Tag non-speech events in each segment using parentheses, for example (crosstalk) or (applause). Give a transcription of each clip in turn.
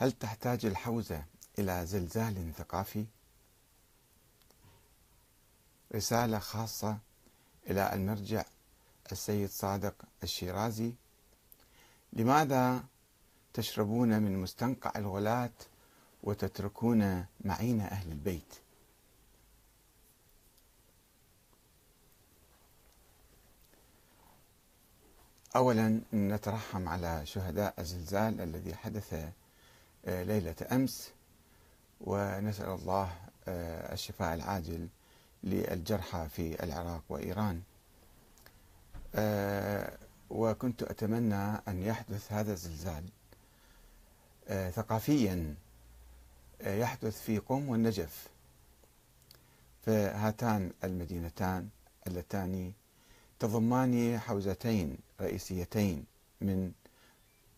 هل تحتاج الحوزة إلى زلزال ثقافي؟ رسالة خاصة إلى المرجع السيد صادق الشيرازي لماذا تشربون من مستنقع الغلاة وتتركون معين أهل البيت أولا نترحم على شهداء الزلزال الذي حدث ليلة أمس ونسأل الله آه، الشفاء العاجل للجرحى في العراق وإيران. آه، وكنت أتمنى أن يحدث هذا الزلزال. ثقافيا يحدث في قم والنجف. فهاتان المدينتان اللتان تضمان حوزتين رئيسيتين من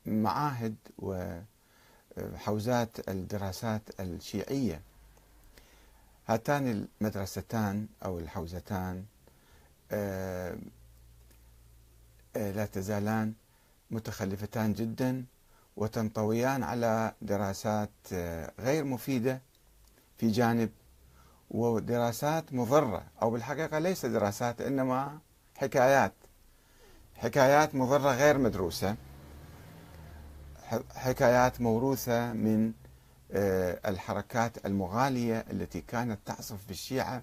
معاهد وحوزات الدراسات الشيعية. هاتان المدرستان أو الحوزتان آه، آه، لا تزالان متخلفتان جدا وتنطويان على دراسات آه، غير مفيدة في جانب ودراسات مضرة أو بالحقيقة ليس دراسات إنما حكايات. حكايات مضرة غير مدروسة. حكايات موروثة من آه، الحركات المغالية التي كانت تعصف بالشيعة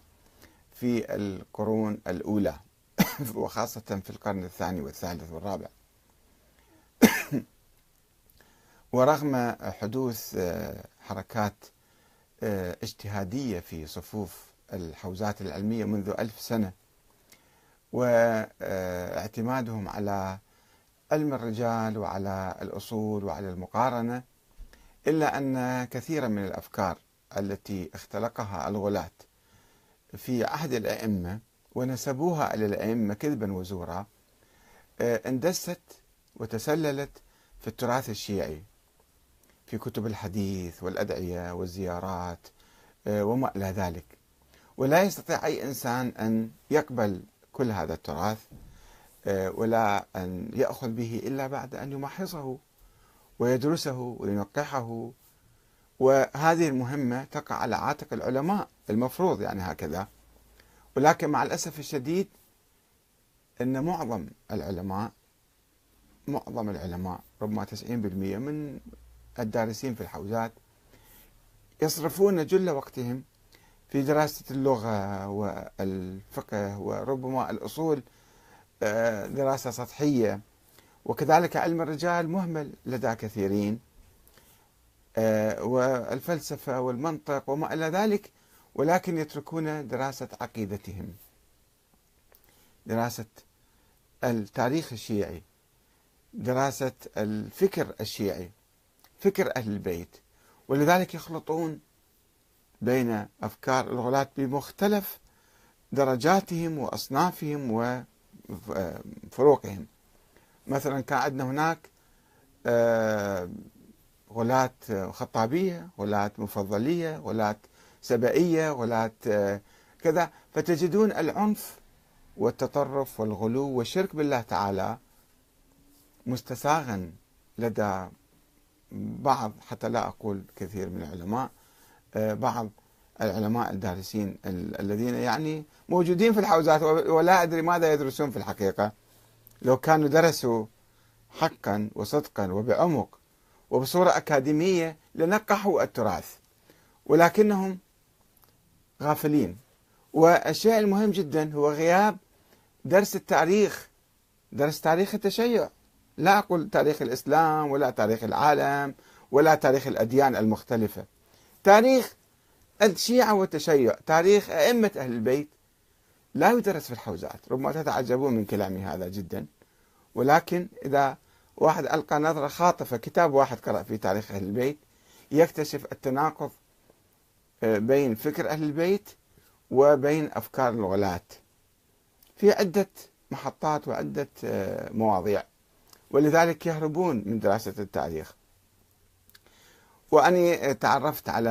في القرون الأولى (coughs) وخاصة في القرن الثاني والثالث والرابع. (coughs) ورغم حدوث آه، حركات آه، اجتهادية في صفوف الحوزات العلمية منذ ألف سنة واعتمادهم على علم الرجال وعلى الأصول وعلى المقارنة إلا أن كثيرا من الأفكار التي اختلقها الغلاة في عهد الأئمة ونسبوها إلى الأئمة كذبا وزورا اندست وتسللت في التراث الشيعي في كتب الحديث والأدعية والزيارات وما إلى ذلك. ولا يستطيع أي إنسان أن يقبل كل هذا التراث آه، ولا أن يأخذ به إلا بعد أن يمحصه ويدرسه وينقحه. وهذه المهمة تقع على عاتق العلماء المفروض يعني هكذا. ولكن مع الأسف الشديد أن معظم العلماء معظم العلماء ربما 90% من الدارسين في الحوزات يصرفون جل وقتهم في دراسة اللغة والفقه وربما الأصول آه، دراسة سطحية. وكذلك علم الرجال مهمل لدى كثيرين. آه، والفلسفة والمنطق وما إلى ذلك ولكن يتركون دراسة عقيدتهم. دراسة التاريخ الشيعي دراسة الفكر الشيعي فكر أهل البيت. ولذلك يخلطون بين أفكار الغلاة بمختلف درجاتهم وأصنافهم وفروقهم مثلا كان عندنا هناك آه، غلاة خطابية غلاة مفضلية غلاة سبائية غلاة آه، كذا. فتجدون العنف والتطرف والغلو والشرك بالله تعالى مستساغا لدى بعض حتى لا أقول كثير من العلماء آه، بعض العلماء الدارسين الذين يعني موجودين في الحوزات ولا أدري ماذا يدرسون في الحقيقة. لو كانوا درسوا حقا وصدقا وبعمق وبصورة أكاديمية لنقحوا التراث ولكنهم غافلين. والشيء المهم جدا هو غياب درس التاريخ درس تاريخ التشيع. لا أقول تاريخ الإسلام ولا تاريخ العالم ولا تاريخ الأديان المختلفة. تاريخ الشيعة والتشيع تاريخ أئمة أهل البيت لا يدرس في الحوزات ربما تتعجبون من كلامي هذا جدا. ولكن إذا واحد ألقى نظرة خاطفة كتاب واحد قرأ في تاريخ أهل البيت يكتشف التناقض آه، بين فكر أهل البيت وبين أفكار الغلاة في عدة محطات وعدة آه، مواضيع. ولذلك يهربون من دراسة التاريخ. وأني تعرفت على